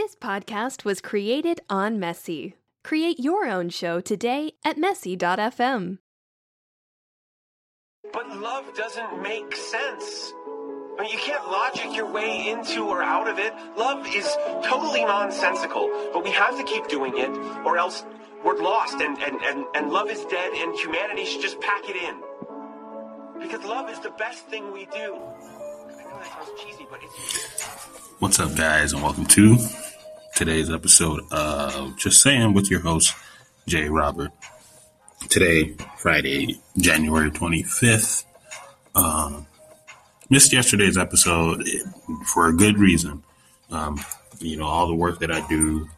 This podcast was created on Messy. Create your own show today at messy.fm. But love doesn't make sense. I mean, you can't logic your way into or out of it. Love is totally nonsensical, but we have to keep doing it, or else we're lost, and, and, and, and love is dead, and humanity should just pack it in. Because love is the best thing we do. I know that sounds cheesy, but it's. What's up, guys, and welcome to today's episode of Just Saying with your host, J. Robert. Today, Friday, January 25th. Um, missed yesterday's episode for a good reason. Um, you know, all the work that I do,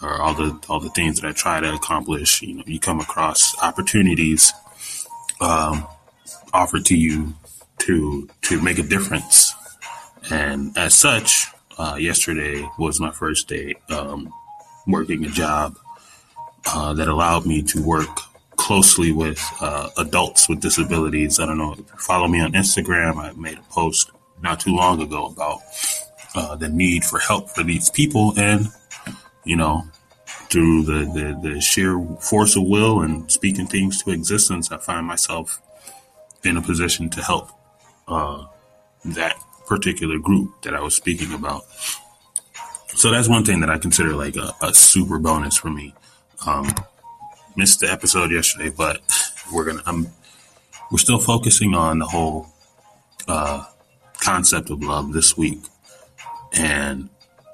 or all the all the things that I try to accomplish. You know, you come across opportunities um, offered to you to to make a difference, and as such, uh, yesterday was my first day um, working a job uh, that allowed me to work closely with uh, adults with disabilities. I don't know if you follow me on Instagram. I made a post not too long ago about uh, the need for help for these people, and you know, through the, the the sheer force of will and speaking things to existence, I find myself in a position to help uh, that particular group that I was speaking about. So that's one thing that I consider like a, a super bonus for me. Um, missed the episode yesterday, but we're gonna. I'm. We're still focusing on the whole uh, concept of love this week, and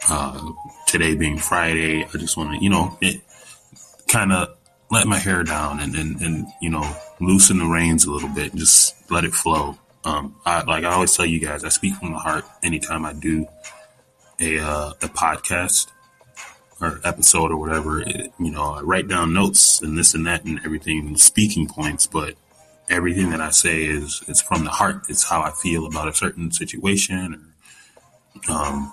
uh, today being Friday, I just want to, you know, it kind of let my hair down and, and and you know loosen the reins a little bit, and just let it flow. Um, I, like I always tell you guys, I speak from the heart anytime I do a uh, a podcast or episode or whatever. It, you know, I write down notes and this and that and everything, speaking points, but everything that I say is it's from the heart. It's how I feel about a certain situation, or um,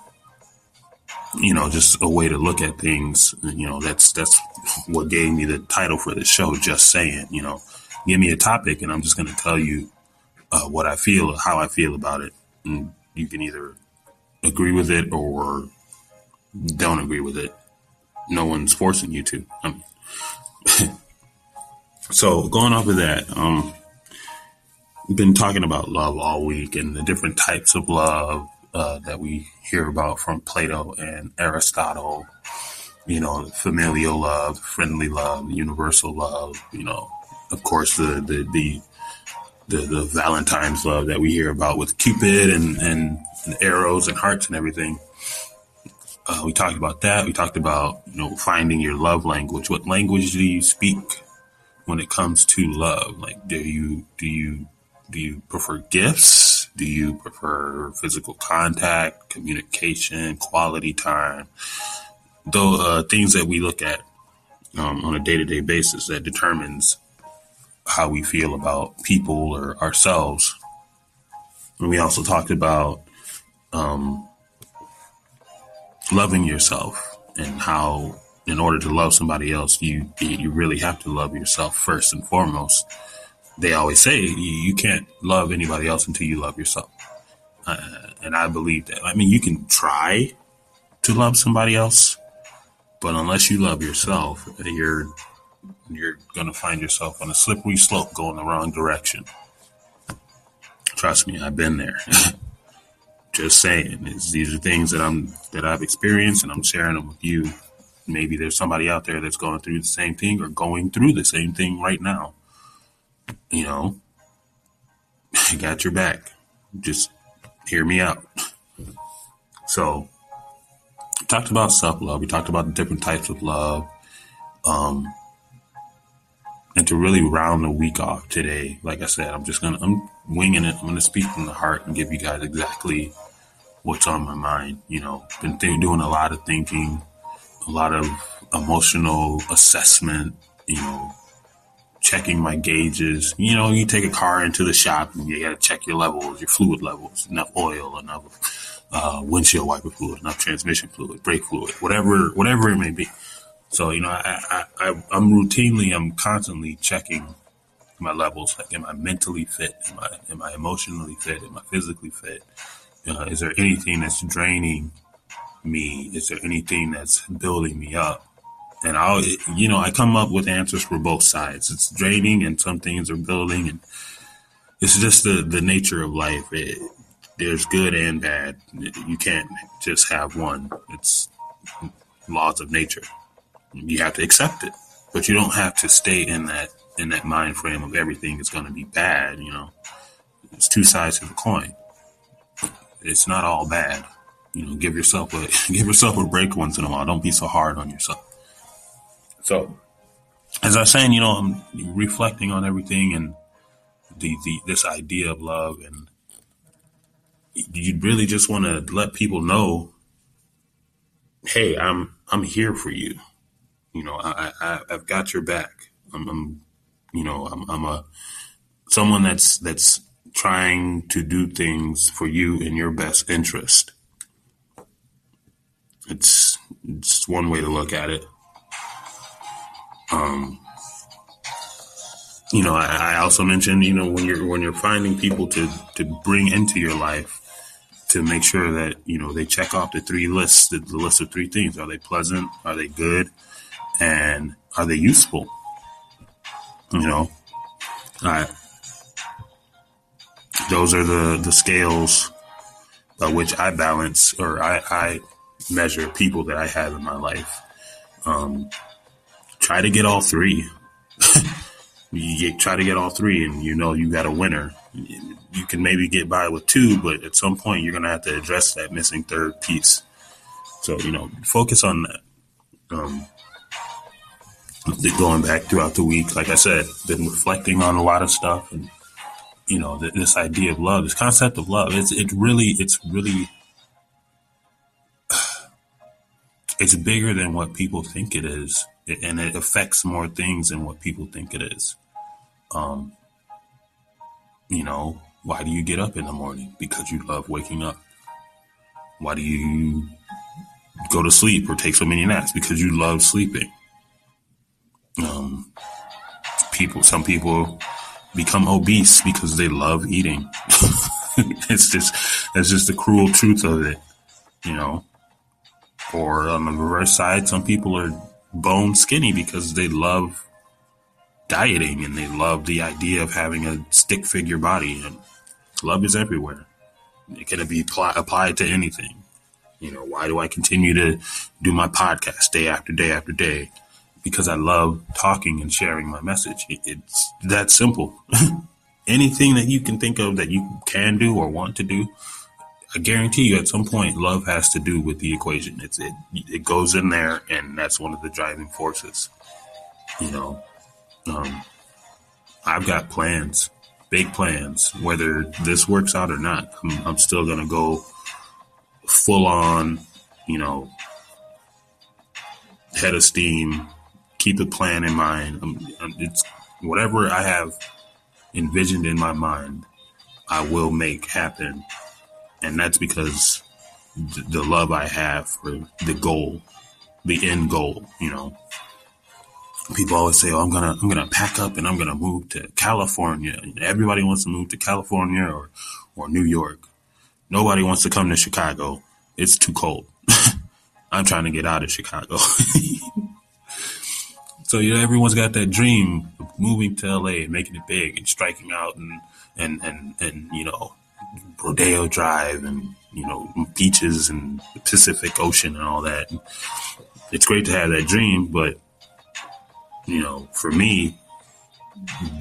you know, just a way to look at things. You know, that's that's what gave me the title for the show. Just saying, you know, give me a topic and I'm just going to tell you uh, what I feel how I feel about it. And you can either agree with it or don't agree with it. No one's forcing you to. I mean, so going off of that, um, been talking about love all week and the different types of love uh, that we hear about from Plato and Aristotle. You know, familial love, friendly love, universal love. You know, of course, the the the the, the Valentine's love that we hear about with Cupid and, and, and arrows and hearts and everything. Uh, we talked about that. We talked about you know finding your love language. What language do you speak when it comes to love? Like, do you do you do you prefer gifts? Do you prefer physical contact, communication, quality time? Though uh, things that we look at um, on a day to day basis that determines how we feel about people or ourselves. And we also talked about um, loving yourself and how, in order to love somebody else, you you really have to love yourself first and foremost. They always say you, you can't love anybody else until you love yourself, uh, and I believe that. I mean, you can try to love somebody else, but unless you love yourself, you're you're going to find yourself on a slippery slope going the wrong direction. Trust me, I've been there. Just saying, it's, these are things that I'm that I've experienced, and I'm sharing them with you. Maybe there's somebody out there that's going through the same thing or going through the same thing right now. You know, I got your back. Just hear me out. So, we talked about self love. We talked about the different types of love. Um, and to really round the week off today, like I said, I'm just gonna I'm winging it. I'm gonna speak from the heart and give you guys exactly what's on my mind. You know, been th- doing a lot of thinking, a lot of emotional assessment. You know, checking my gauges. You know, you take a car into the shop and you got to check your levels, your fluid levels, enough oil, enough uh, windshield wiper fluid, enough transmission fluid, brake fluid, whatever whatever it may be. So you know, I, I, I I'm routinely, I'm constantly checking my levels. Like, am I mentally fit? Am I am I emotionally fit? Am I physically fit? Uh, is there anything that's draining me? Is there anything that's building me up? And I'll, you know, I come up with answers for both sides. It's draining and some things are building and it's just the, the nature of life. It, there's good and bad. You can't just have one. It's laws of nature. You have to accept it, but you don't have to stay in that in that mind frame of everything is going to be bad. You know, it's two sides to the coin. It's not all bad. You know, give yourself a give yourself a break once in a while. Don't be so hard on yourself. So, as I was saying, you know, I'm reflecting on everything and the, the this idea of love, and you really just want to let people know, hey, I'm I'm here for you. You know, I, I I've got your back. I'm, I'm you know, I'm, I'm a someone that's that's trying to do things for you in your best interest. It's it's one way to look at it. Um, you know, I, I also mentioned, you know, when you're when you're finding people to to bring into your life, to make sure that you know they check off the three lists, the, the list of three things: are they pleasant? Are they good? And are they useful? You know, I, those are the, the scales by which I balance or I, I measure people that I have in my life. Um, try to get all three. you get, try to get all three, and you know you got a winner. You can maybe get by with two, but at some point you're gonna have to address that missing third piece. So you know, focus on that. Um, going back throughout the week, like I said, been reflecting on a lot of stuff, and you know, this idea of love, this concept of love, it's it really, it's really, it's bigger than what people think it is, and it affects more things than what people think it is. Um, you know, why do you get up in the morning? Because you love waking up. Why do you go to sleep or take so many naps? Because you love sleeping um, people, some people become obese because they love eating. it's just, that's just the cruel truth of it, you know. Or on the reverse side, some people are bone skinny because they love dieting and they love the idea of having a stick figure body. And love is everywhere. It can be apply, applied to anything. You know, why do I continue to do my podcast day after day after day? Because I love talking and sharing my message. It's that simple. Anything that you can think of that you can do or want to do, I guarantee you at some point love has to do with the equation. It's it it goes in there and that's one of the driving forces. You know. Um, I've got plans, big plans, whether this works out or not. I'm, I'm still gonna go full on, you know, head of steam keep the plan in mind. Um, um, it's whatever I have envisioned in my mind, I will make happen, and that's because the love I have for the goal, the end goal. You know, people always say, "Oh, I'm gonna, I'm gonna pack up and I'm gonna move to California." Everybody wants to move to California or, or New York. Nobody wants to come to Chicago. It's too cold. I'm trying to get out of Chicago. So you know, everyone's got that dream of moving to LA and making it big and striking out and and and and you know, Rodeo Drive and you know beaches and the Pacific Ocean and all that. It's great to have that dream, but you know, for me,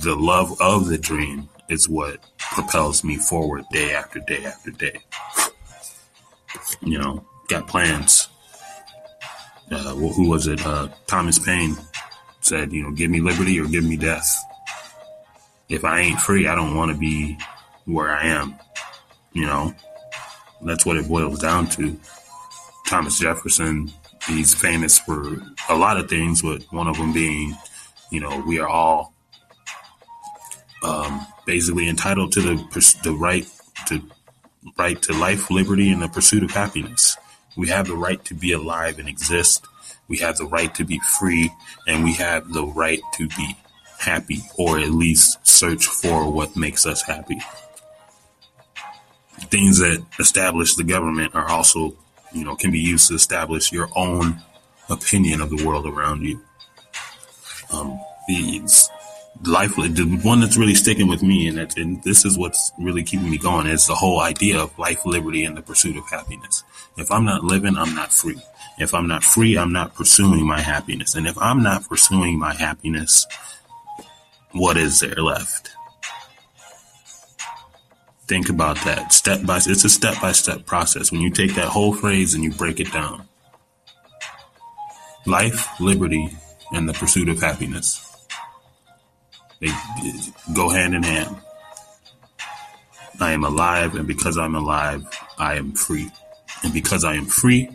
the love of the dream is what propels me forward day after day after day. You know, got plans. Uh, who was it? Uh, Thomas Paine said, you know, give me liberty or give me death. If I ain't free, I don't want to be where I am. You know, that's what it boils down to. Thomas Jefferson, he's famous for a lot of things, but one of them being, you know, we are all um, basically entitled to the the right to right to life, liberty, and the pursuit of happiness. We have the right to be alive and exist we have the right to be free and we have the right to be happy or at least search for what makes us happy. Things that establish the government are also you know, can be used to establish your own opinion of the world around you. Um, the life, the one that's really sticking with me, and, that, and this is what's really keeping me going, is the whole idea of life, liberty, and the pursuit of happiness. If I'm not living, I'm not free. If I'm not free, I'm not pursuing my happiness. And if I'm not pursuing my happiness, what is there left? Think about that step by it's a step by step process. When you take that whole phrase and you break it down. Life, liberty, and the pursuit of happiness. They go hand in hand. I am alive, and because I'm alive, I am free. And because I am free,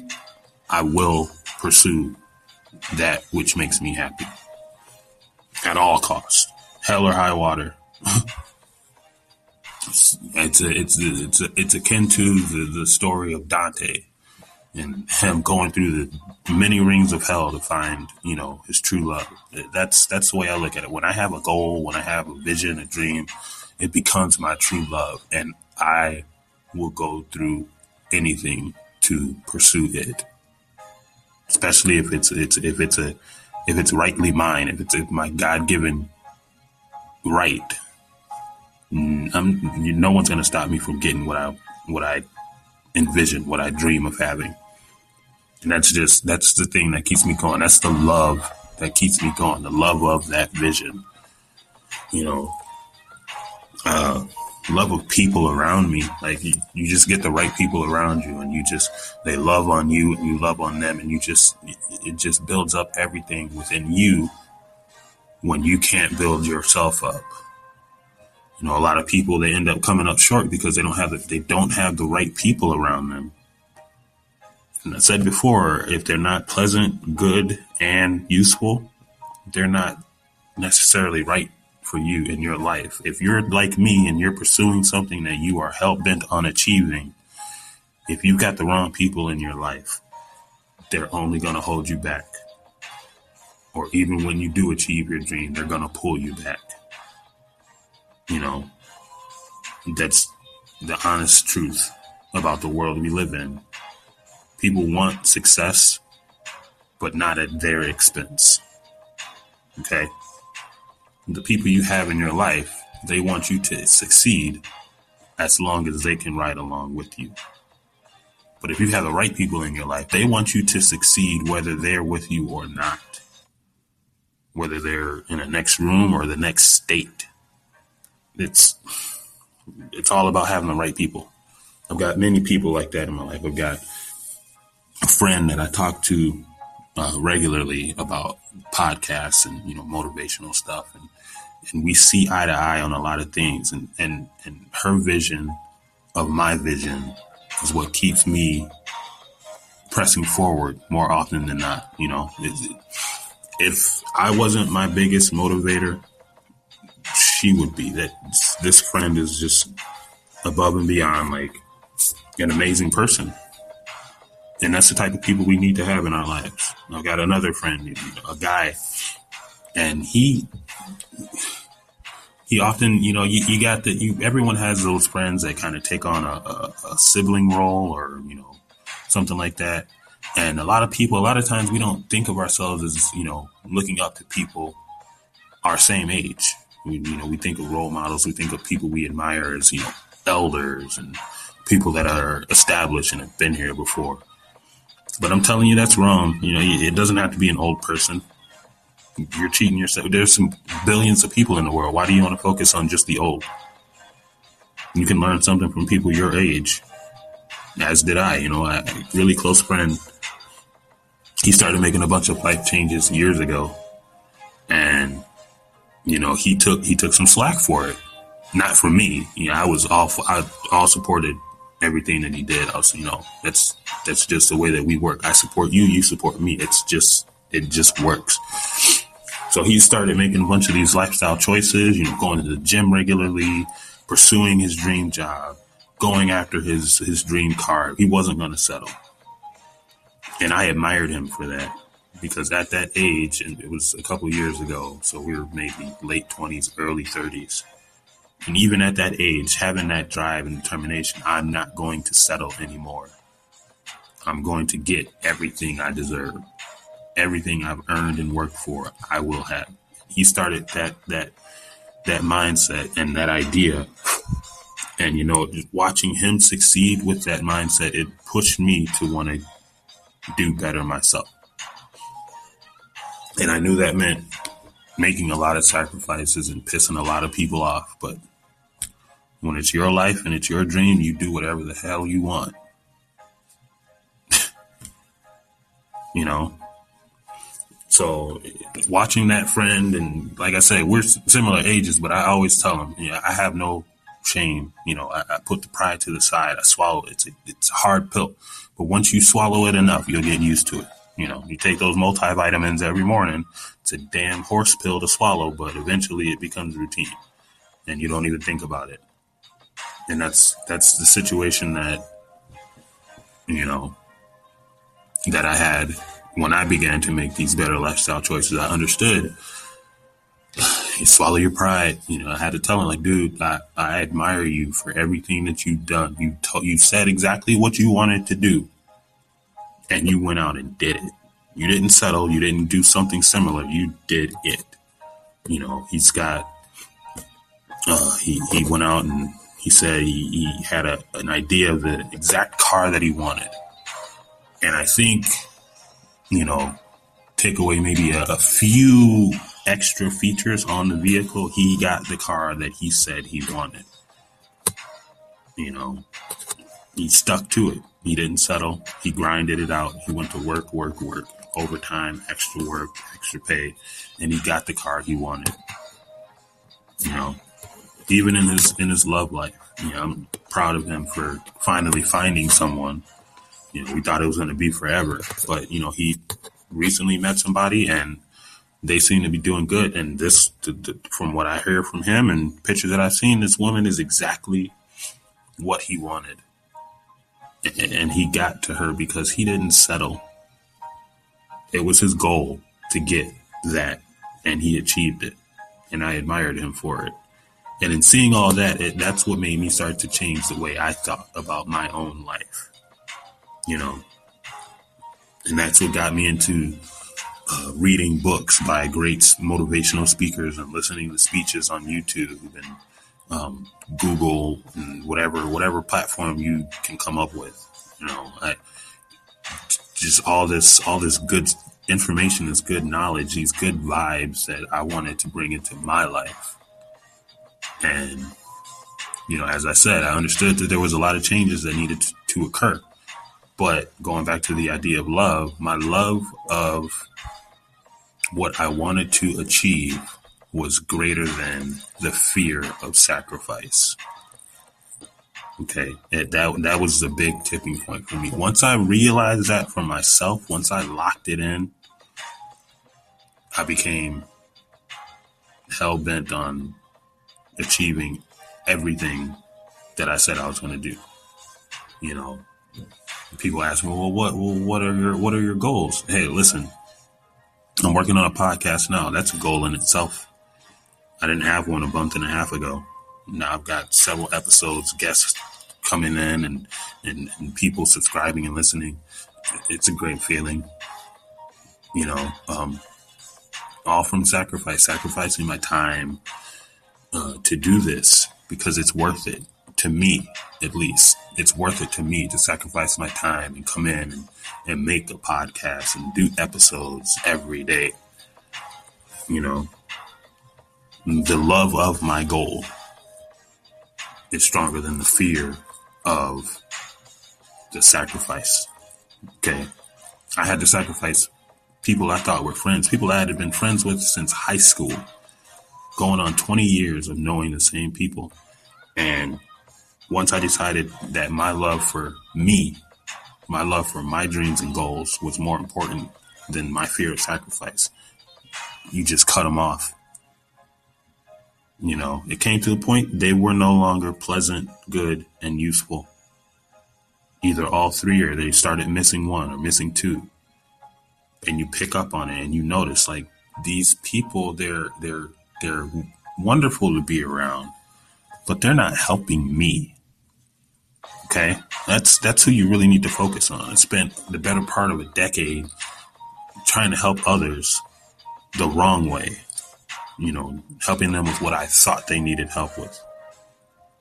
I will pursue that which makes me happy at all costs, hell or high water. it's a, it's a, it's a, it's akin to the, the story of Dante and him going through the many rings of hell to find, you know, his true love. That's that's the way I look at it. When I have a goal, when I have a vision, a dream, it becomes my true love, and I will go through anything to pursue it. Especially if it's it's if it's a if it's rightly mine, if it's my God given right. I'm, no one's gonna stop me from getting what I what I envision, what I dream of having. And that's just, that's the thing that keeps me going. That's the love that keeps me going. The love of that vision. You know, uh, love of people around me. Like you, you just get the right people around you and you just, they love on you and you love on them and you just, it just builds up everything within you when you can't build yourself up. You know, a lot of people, they end up coming up short because they don't have the, they don't have the right people around them. I said before, if they're not pleasant, good, and useful, they're not necessarily right for you in your life. If you're like me and you're pursuing something that you are hell bent on achieving, if you've got the wrong people in your life, they're only going to hold you back. Or even when you do achieve your dream, they're going to pull you back. You know, that's the honest truth about the world we live in. People want success, but not at their expense. Okay? The people you have in your life, they want you to succeed as long as they can ride along with you. But if you have the right people in your life, they want you to succeed whether they're with you or not. Whether they're in the next room or the next state. It's it's all about having the right people. I've got many people like that in my life. I've got a friend that I talk to uh, regularly about podcasts and you know motivational stuff, and and we see eye to eye on a lot of things, and and and her vision of my vision is what keeps me pressing forward more often than not. You know, if I wasn't my biggest motivator, she would be. That this friend is just above and beyond, like an amazing person and that's the type of people we need to have in our lives. I've got another friend, a guy, and he he often, you know, you, you got that. You everyone has those friends that kind of take on a, a, a sibling role or you know something like that. And a lot of people, a lot of times, we don't think of ourselves as you know looking up to people our same age. We, you know, we think of role models. We think of people we admire as you know elders and people that are established and have been here before. But I'm telling you, that's wrong. You know, it doesn't have to be an old person. You're cheating yourself. There's some billions of people in the world. Why do you want to focus on just the old? You can learn something from people your age, as did I. You know, a really close friend. He started making a bunch of life changes years ago, and you know, he took he took some slack for it. Not from me. You know, I was all I all supported everything that he did. I was, you know, that's that's just the way that we work. I support you, you support me. It's just it just works. So he started making a bunch of these lifestyle choices, you know, going to the gym regularly, pursuing his dream job, going after his his dream car. He wasn't going to settle. And I admired him for that because at that age, and it was a couple years ago, so we were maybe late 20s, early 30s and even at that age, having that drive and determination, I'm not going to settle anymore. I'm going to get everything I deserve. Everything I've earned and worked for, I will have. He started that that that mindset and that idea. And you know, watching him succeed with that mindset, it pushed me to want to do better myself. And I knew that meant making a lot of sacrifices and pissing a lot of people off. But when it's your life and it's your dream, you do whatever the hell you want. you know? So watching that friend, and like I said, we're similar ages, but I always tell him, yeah, I have no shame. You know, I, I put the pride to the side. I swallow it. It's a, it's a hard pill, but once you swallow it enough, you'll get used to it. You know, you take those multivitamins every morning. It's a damn horse pill to swallow, but eventually it becomes routine, and you don't even think about it. And that's that's the situation that you know that I had when I began to make these better lifestyle choices. I understood. You swallow your pride. You know, I had to tell him, like, dude, I, I admire you for everything that you've done. You you said exactly what you wanted to do and you went out and did it. You didn't settle. You didn't do something similar. You did it. You know, he's got, uh, he, he went out and he said he, he had a, an idea of the exact car that he wanted. And I think, you know, take away maybe a, a few extra features on the vehicle, he got the car that he said he wanted. You know, he stuck to it. He didn't settle. He grinded it out. He went to work, work, work, overtime, extra work, extra pay, and he got the car he wanted. You know, even in his in his love life, you know, I'm proud of him for finally finding someone. You know, we thought it was going to be forever, but you know, he recently met somebody and they seem to be doing good. And this, from what I hear from him and pictures that I've seen, this woman is exactly what he wanted and he got to her because he didn't settle. It was his goal to get that, and he achieved it. And I admired him for it. And in seeing all that, it, that's what made me start to change the way I thought about my own life. You know, and that's what got me into uh, reading books by great motivational speakers and listening to speeches on YouTube and um, Google and whatever whatever platform you can come up with. You know, I, just all this all this good information, this good knowledge, these good vibes that I wanted to bring into my life. And you know, as I said, I understood that there was a lot of changes that needed to, occur. But going back to the idea of love, my love of what I wanted to achieve was greater than the fear of sacrifice. Okay, it, that that was the big tipping point for me. Once I realized that for myself, once I locked it in, I became hell bent on achieving everything that I said I was going to do. You know, people ask me, "Well, what? Well, what are your what are your goals?" Hey, listen, I'm working on a podcast now. That's a goal in itself. I didn't have one a month and a half ago. Now I've got several episodes, guests coming in, and, and, and people subscribing and listening. It's a great feeling, you know. Um, all from sacrifice, sacrificing my time Uh, to do this because it's worth it to me, at least. It's worth it to me to sacrifice my time and come in and, and make a podcast and do episodes every day. You know, the love of my goal is stronger than the fear of the sacrifice. Okay. I had to sacrifice people I thought were friends, people I had been friends with since high school, going on 20 years of knowing the same people. And once I decided that my love for me, my love for my dreams and goals was more important than my fear of sacrifice, you just cut them off. You know, it came to the point they were no longer pleasant, good, and useful. Either all three or they started missing one or missing two. And you pick up on it and you notice like these people they're they're they're wonderful to be around, but they're not helping me. Okay, that's that's who you really need to focus on. I spent the better part of a decade trying to help others the wrong way. You know, helping them with what I thought they needed help with,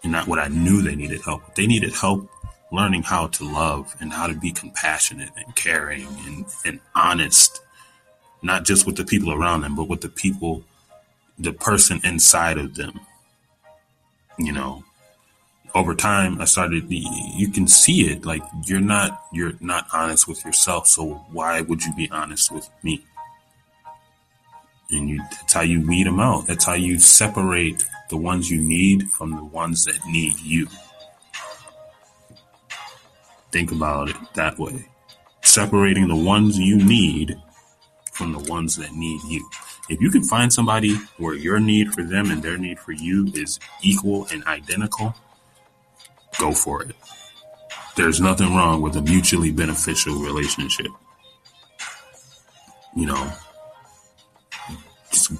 and not what I knew they needed help. With. They needed help learning how to love and how to be compassionate and caring and, and honest, not just with the people around them, but with the people, the person inside of them. You know, over time, I started, you can see it. Like you're not, you're not honest with yourself. So why would you be honest with me? And you, that's how you weed them out. That's how you separate the ones you need from the ones that need you. Think about it that way. Separating the ones you need from the ones that need you. If you can find somebody where your need for them and their need for you is equal and identical, go for it. There's nothing wrong with a mutually beneficial relationship. You know, just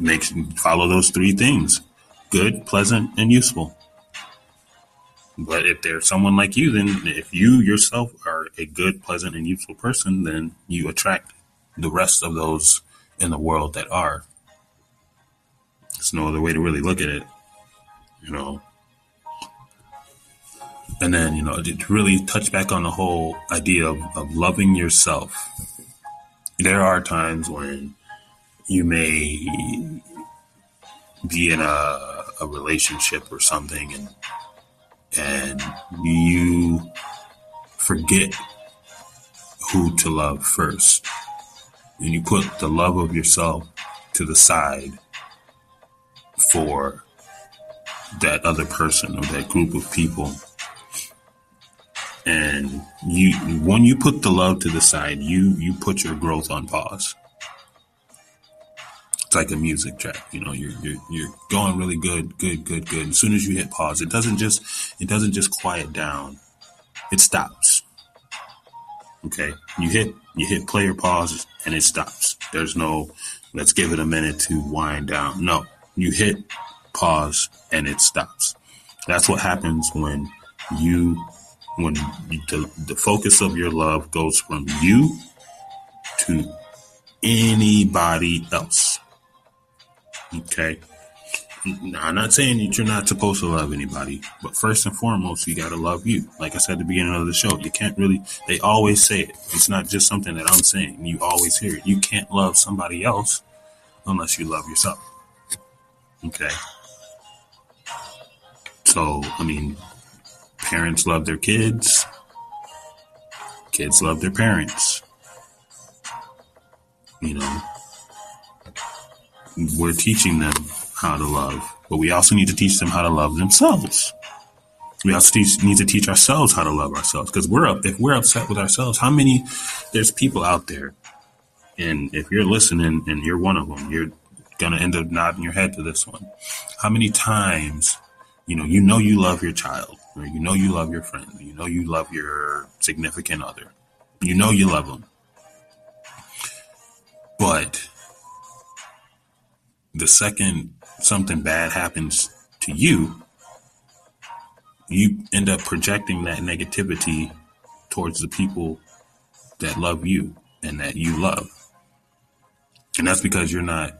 make follow those three things: good, pleasant, and useful. But if there's someone like you, then if you yourself are a good, pleasant, and useful person, then you attract the rest of those in the world that are. There's no other way to really look at it, you know. And then, you know, to really touch back on the whole idea of, of loving yourself. There are times when you may be in a, a relationship or something and and you forget who to love first. And you put the love of yourself to the side for that other person or that group of people. And you, when you put the love to the side, you, you put your growth on pause it's like a music track. You know, you're you're you're going really good, good, good, good. As soon as you hit pause, it doesn't just it doesn't just quiet down. It stops. Okay, you hit you hit player pause and it stops. There's no let's give it a minute to wind down. No, you hit pause and it stops. That's what happens when you when the, the focus of your love goes from you to anybody else. Okay. I'm not saying that you're not supposed to love anybody, but first and foremost, you got to love you. Like I said at the beginning of the show, you can't really, they always say it. It's not just something that I'm saying. You always hear it. You can't love somebody else unless you love yourself. Okay. So, I mean, parents love their kids, kids love their parents. You know, we're teaching them how to love, but we also need to teach them how to love themselves. We also teach, need to teach ourselves how to love ourselves because we're up. If we're upset with ourselves, how many? There's people out there, and if you're listening and you're one of them, you're gonna end up nodding your head to this one. How many times, you know, you know you love your child, or you know you love your friend, you know you love your significant other, you know you love them, but the second something bad happens to you, you end up projecting that negativity towards the people that love you and that you love. And that's because you're not,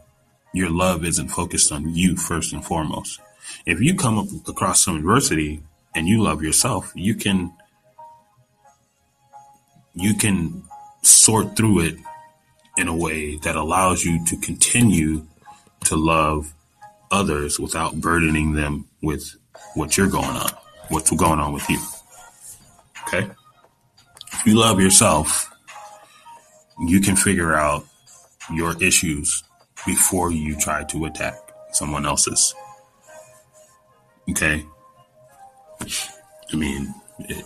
your love isn't focused on you first and foremost. If you come up across some adversity and you love yourself, you can, you can sort through it in a way that allows you to continue to love others without burdening them with what you're going on, what's going on with you. Okay? If you love yourself, you can figure out your issues before you try to attack someone else's. Okay? I mean, it,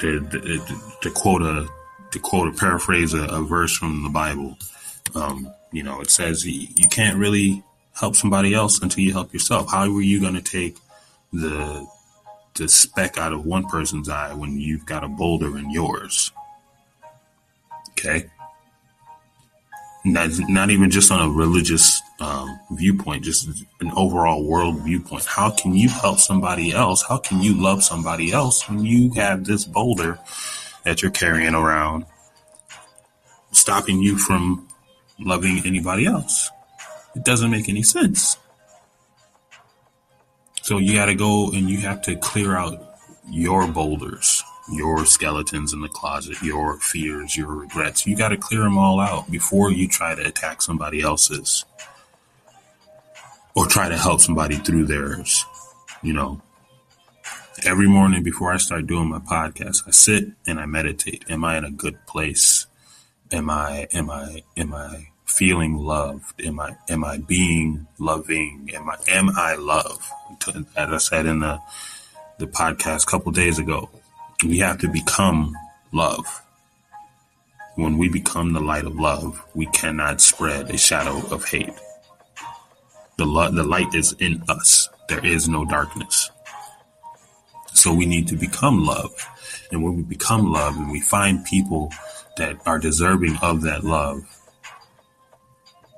to, to, to, quote a to quote a paraphrase a, a verse from the Bible, um, you know, it says you, you can't really help somebody else until you help yourself. How are you going to take the the speck out of one person's eye when you've got a boulder in yours? Okay. not, not even just on a religious um, viewpoint, just an overall world viewpoint. How can you help somebody else? How can you love somebody else when you have this boulder that you're carrying around stopping you from loving anybody else? It doesn't make any sense. So you got to go and you have to clear out your boulders your skeletons in the closet, your fears, your regrets. You got to clear them all out before you try to attack somebody else's or try to help somebody through theirs. You know, every morning before I start doing my podcast, I sit and I meditate. Am I in a good place? Am I, am I, am I feeling loved? Am I, am I being loving? Am I, am I love? As I said in the, the podcast a couple days ago, we have to become love. When we become the light of love, we cannot spread a shadow of hate. The, lo- the light is in us. There is no darkness. So we need to become love. And when we become love and we find people that are deserving of that love,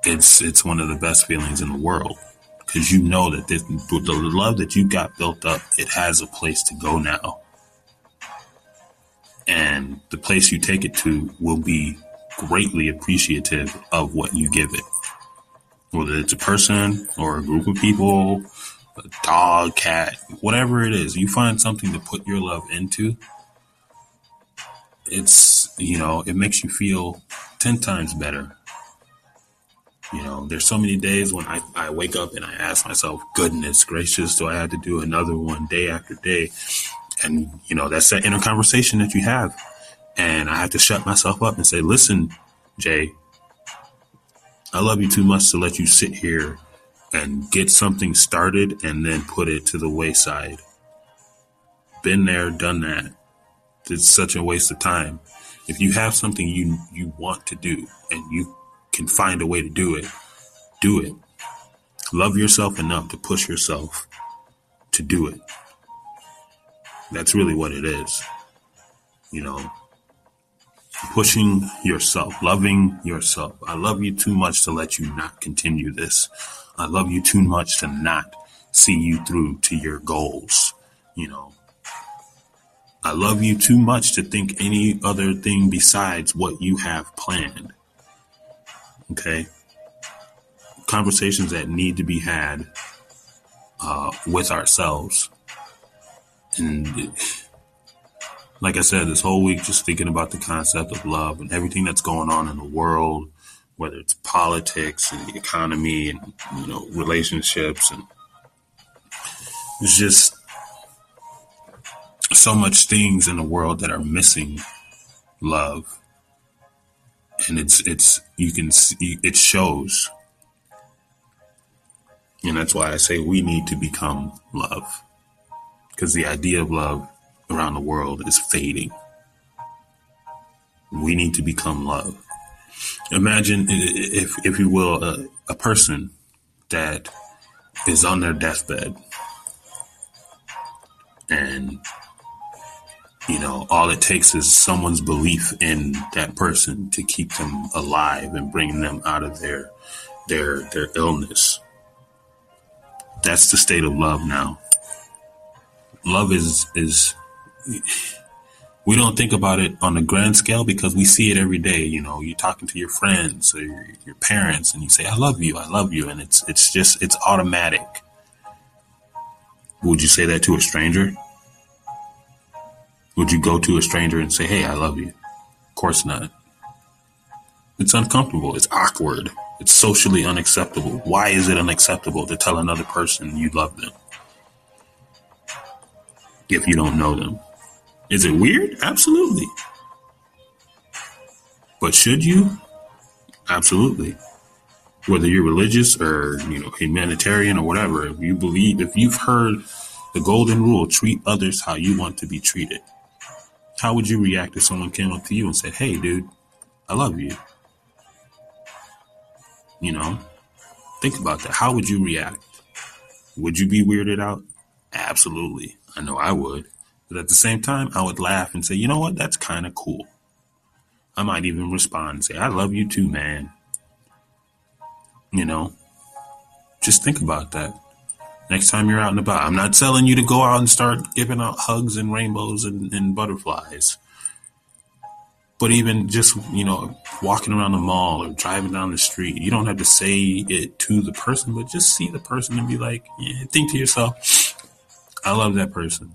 it's it's one of the best feelings in the world because you know that this, the love that you got built up, it has a place to go now and the place you take it to will be greatly appreciative of what you give it. Whether it's a person or a group of people, a dog, cat, whatever it is, you find something to put your love into. It's, you know, it makes you feel 10 times better. You know, there's so many days when I, I wake up and I ask myself, goodness gracious, do I have to do another one day after day? And, you know, that's that inner conversation that you have. And I have to shut myself up and say, listen, Jay, I love you too much to let you sit here and get something started and then put it to the wayside. Been there, done that. It's such a waste of time. If you have something you you want to do and you can find a way to do it, do it. Love yourself enough to push yourself to do it. That's really what it is. You know, pushing yourself, loving yourself. I love you too much to let you not continue this. I love you too much to not see you through to your goals. You know, I love you too much to think any other thing besides what you have planned. Okay. Conversations that need to be had uh, with ourselves and like I said, this whole week, just thinking about the concept of love and everything that's going on in the world, whether it's politics and the economy and, you know, relationships. And it's just so much things in the world that are missing love. And it's, it's, you can see, it shows. And that's why I say we need to become love because the idea of love around the world is fading. We need to become love. Imagine, if, if you will, a, a person that is on their deathbed and you know all it takes is someone's belief in that person to keep them alive and bring them out of their their their illness that's the state of love now love is is we don't think about it on a grand scale because we see it every day. You know, you're talking to your friends or your, your parents, and you say, "I love you, I love you," and it's it's just it's automatic. Would you say that to a stranger? Would you go to a stranger and say, "Hey, I love you"? Of course not. It's uncomfortable. It's awkward. It's socially unacceptable. Why is it unacceptable to tell another person you love them? if you don't know them. Is it weird? Absolutely. But should you? Absolutely. Whether you're religious or, you know, humanitarian or whatever, if you believe, if you've heard the golden rule, treat others how you want to be treated. How would you react if someone came up to you and said, Hey, dude, I love you? You know, think about that. How would you react? Would you be weirded out? Absolutely. I know I would. But at the same time, I would laugh and say, you know what? That's kind of cool. I might even respond and say, I love you too, man. You know, just think about that. Next time you're out and about, I'm not telling you to go out and start giving out hugs and rainbows and, and butterflies. But even just, you know, walking around the mall or driving down the street, you don't have to say it to the person, but just see the person and be like, yeah, think to yourself, I love that person.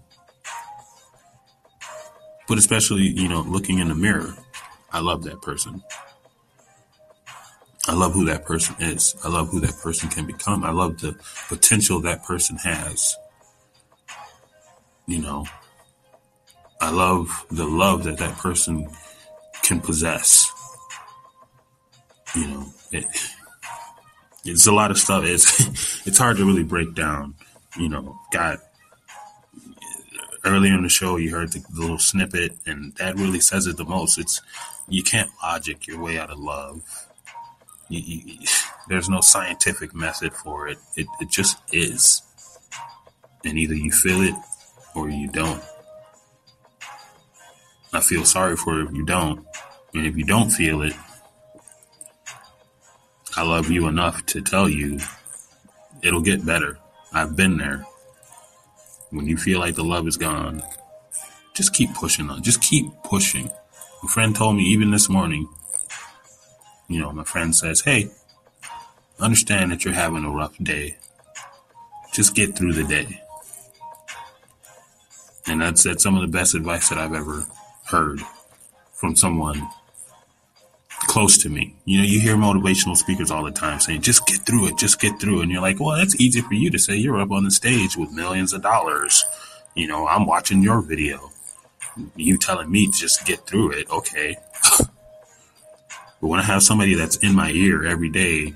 But especially, you know, looking in the mirror, I love that person. I love who that person is. I love who that person can become. I love the potential that person has. You know, I love the love that that person can possess. You know, it, it's a lot of stuff. It's it's hard to really break down. You know, got earlier in the show you heard the, the little snippet, and that really says it the most. It's you can't logic your way out of love. You, you, there's no scientific method for it. It it just is, and either you feel it or you don't. I feel sorry for it if you don't. And if you don't feel it, I love you enough to tell you it'll get better. I've been there. When you feel like the love is gone, just keep pushing on. Just keep pushing. A friend told me even this morning, you know, my friend says, Hey, understand that you're having a rough day. Just get through the day. And that's, that's some of the best advice that I've ever heard from someone close to me. You know, you hear motivational speakers all the time saying, just get through it, just get through it. And you're like, well, that's easy for you to say. You're up on the stage with millions of dollars. You know, I'm watching your video. You telling me to just get through it. Okay. but when I have somebody that's in my ear every day,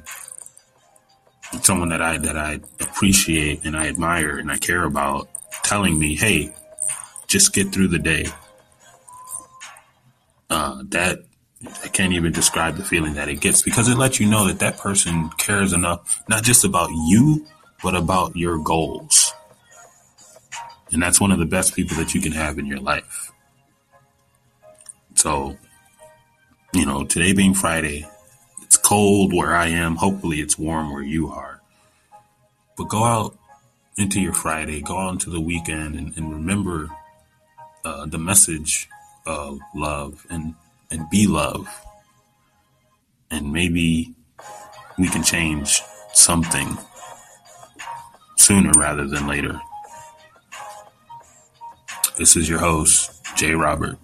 someone that I, that I appreciate and I admire and I care about telling me, Hey, just get through the day uh, that I can't even describe the feeling that it gets because it lets you know that that person cares enough, not just about you, but about your goals. And that's one of the best people that you can have in your life. So, you know, today being Friday, it's cold where I am. Hopefully, it's warm where you are. But go out into your Friday, go out into the weekend, and, and remember uh, the message of love and and be love. And maybe we can change something sooner rather than later. This is your host, J. Robert.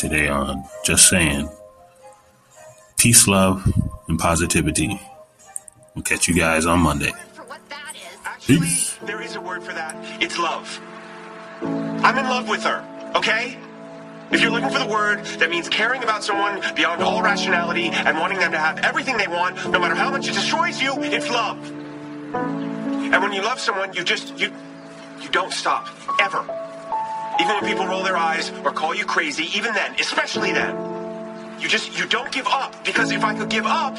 Today on Just Saying Peace, love, and positivity. We'll catch you guys on Monday. Actually, Peace. there is a word for that. It's love. I'm in love with her, okay? If you're looking for the word that means caring about someone beyond all rationality and wanting them to have everything they want, no matter how much it destroys you, it's love. And when you love someone, you just, you, you don't stop. Ever. Even when people roll their eyes or call you crazy, even then, especially then, you just, you don't give up. Because if I could give up,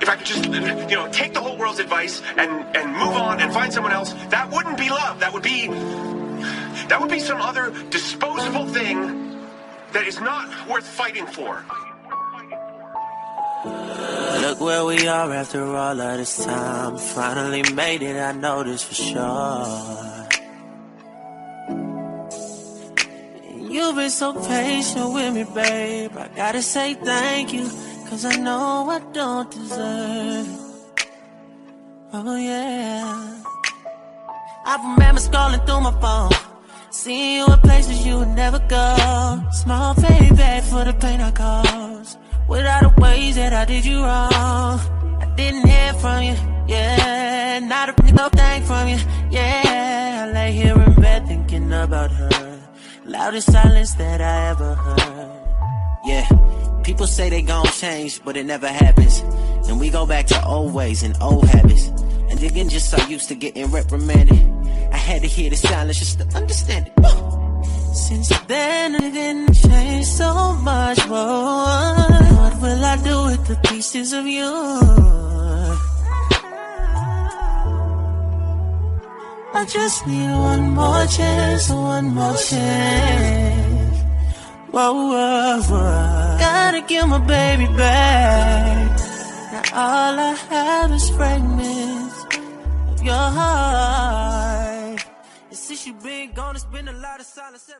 if I could just, you know, take the whole world's advice and, and move on and find someone else, that wouldn't be love. That would be that would be some other disposable thing that is not worth fighting for. Look where we are after all of this time. Finally made it, I know this for sure. You've been so patient with me, babe. I gotta say thank you, cause I know I don't deserve it. Oh, yeah. I remember scrolling through my phone. Seeing you in places you would never go. Small payback for the pain I caused. Without the ways that I did you wrong. I didn't hear from you, yeah. Not a no thing from you, yeah. I lay here in bed thinking about her. Loudest silence that I ever heard. Yeah, people say they gon' change, but it never happens. And we go back to old ways and old habits. And they're just so used to getting reprimanded. I had to hear the silence just to understand it. Since then, it didn't change so much. Whoa, what will I do with the pieces of you? I just need one more chance, one more chance. Whoa, whoa, whoa. Gotta get my baby back. Now all I have is fragments of your heart. And since you been gone, it's been a lot of silence.